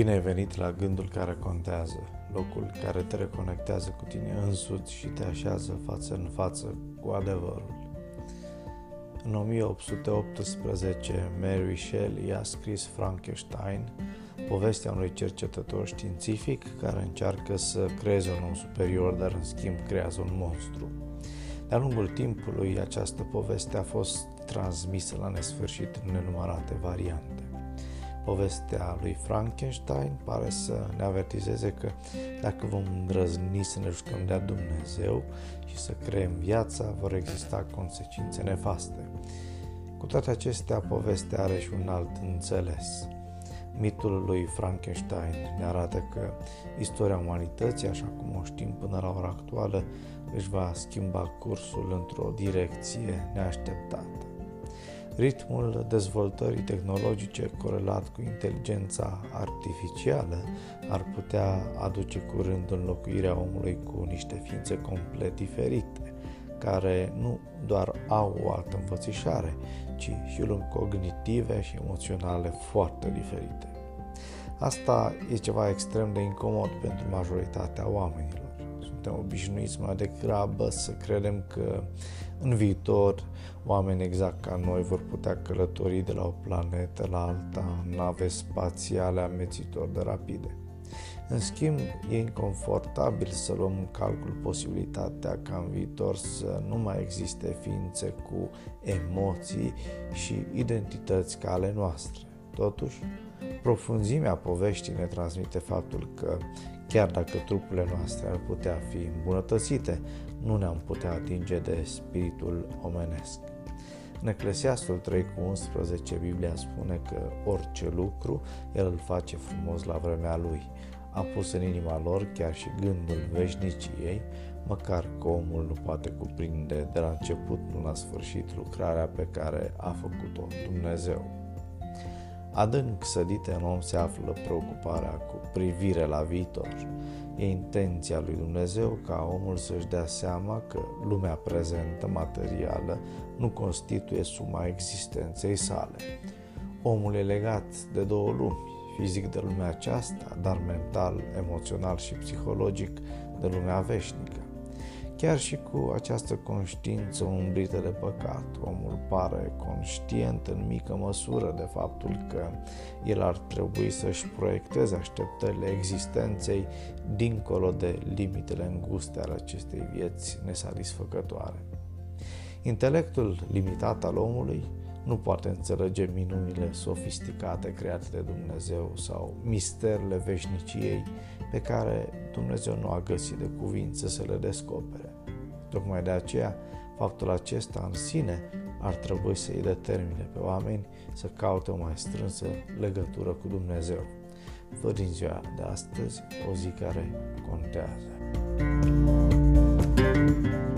Bine ai venit la gândul care contează, locul care te reconectează cu tine însuți și te așează față în față cu adevărul. În 1818, Mary Shelley a scris Frankenstein, povestea unui cercetător științific care încearcă să creeze un om superior, dar în schimb creează un monstru. De-a lungul timpului, această poveste a fost transmisă la nesfârșit în nenumărate variante. Povestea lui Frankenstein pare să ne avertizeze că dacă vom îndrăzni să ne jucăm de Dumnezeu și să creăm viața, vor exista consecințe nefaste. Cu toate acestea, povestea are și un alt înțeles. Mitul lui Frankenstein ne arată că istoria umanității, așa cum o știm până la ora actuală, își va schimba cursul într-o direcție neașteptată. Ritmul dezvoltării tehnologice corelat cu inteligența artificială ar putea aduce curând înlocuirea omului cu niște ființe complet diferite, care nu doar au o altă înfățișare, ci și lumi cognitive și emoționale foarte diferite. Asta e ceva extrem de incomod pentru majoritatea oamenilor. Suntem obișnuiți mai degrabă să credem că în viitor oameni exact ca noi vor putea călători de la o planetă la alta în nave spațiale amețitor de rapide. În schimb, e inconfortabil să luăm în calcul posibilitatea ca în viitor să nu mai existe ființe cu emoții și identități ca ale noastre. Totuși, profunzimea poveștii ne transmite faptul că chiar dacă trupurile noastre ar putea fi îmbunătățite, nu ne-am putea atinge de spiritul omenesc. În Eclesiastul 3 cu 11, Biblia spune că orice lucru El îl face frumos la vremea Lui. A pus în inima lor chiar și gândul veșniciei, măcar că omul nu poate cuprinde de la început până la sfârșit lucrarea pe care a făcut-o Dumnezeu. Adânc sădite în om se află preocuparea cu privire la viitor. E intenția lui Dumnezeu ca omul să-și dea seama că lumea prezentă, materială, nu constituie suma existenței sale. Omul e legat de două lumi, fizic de lumea aceasta, dar mental, emoțional și psihologic de lumea veșnică. Chiar și cu această conștiință umbrită de păcat, omul pare conștient în mică măsură de faptul că el ar trebui să-și proiecteze așteptările existenței dincolo de limitele înguste ale acestei vieți nesatisfăcătoare. Intelectul limitat al omului nu poate înțelege minunile sofisticate create de Dumnezeu sau misterele veșniciei pe care Dumnezeu nu a găsit de cuvință să le descopere. Tocmai de aceea, faptul acesta în sine ar trebui să îi determine pe oameni să caute o mai strânsă legătură cu Dumnezeu. Fă din ziua de astăzi o zi care contează. thank you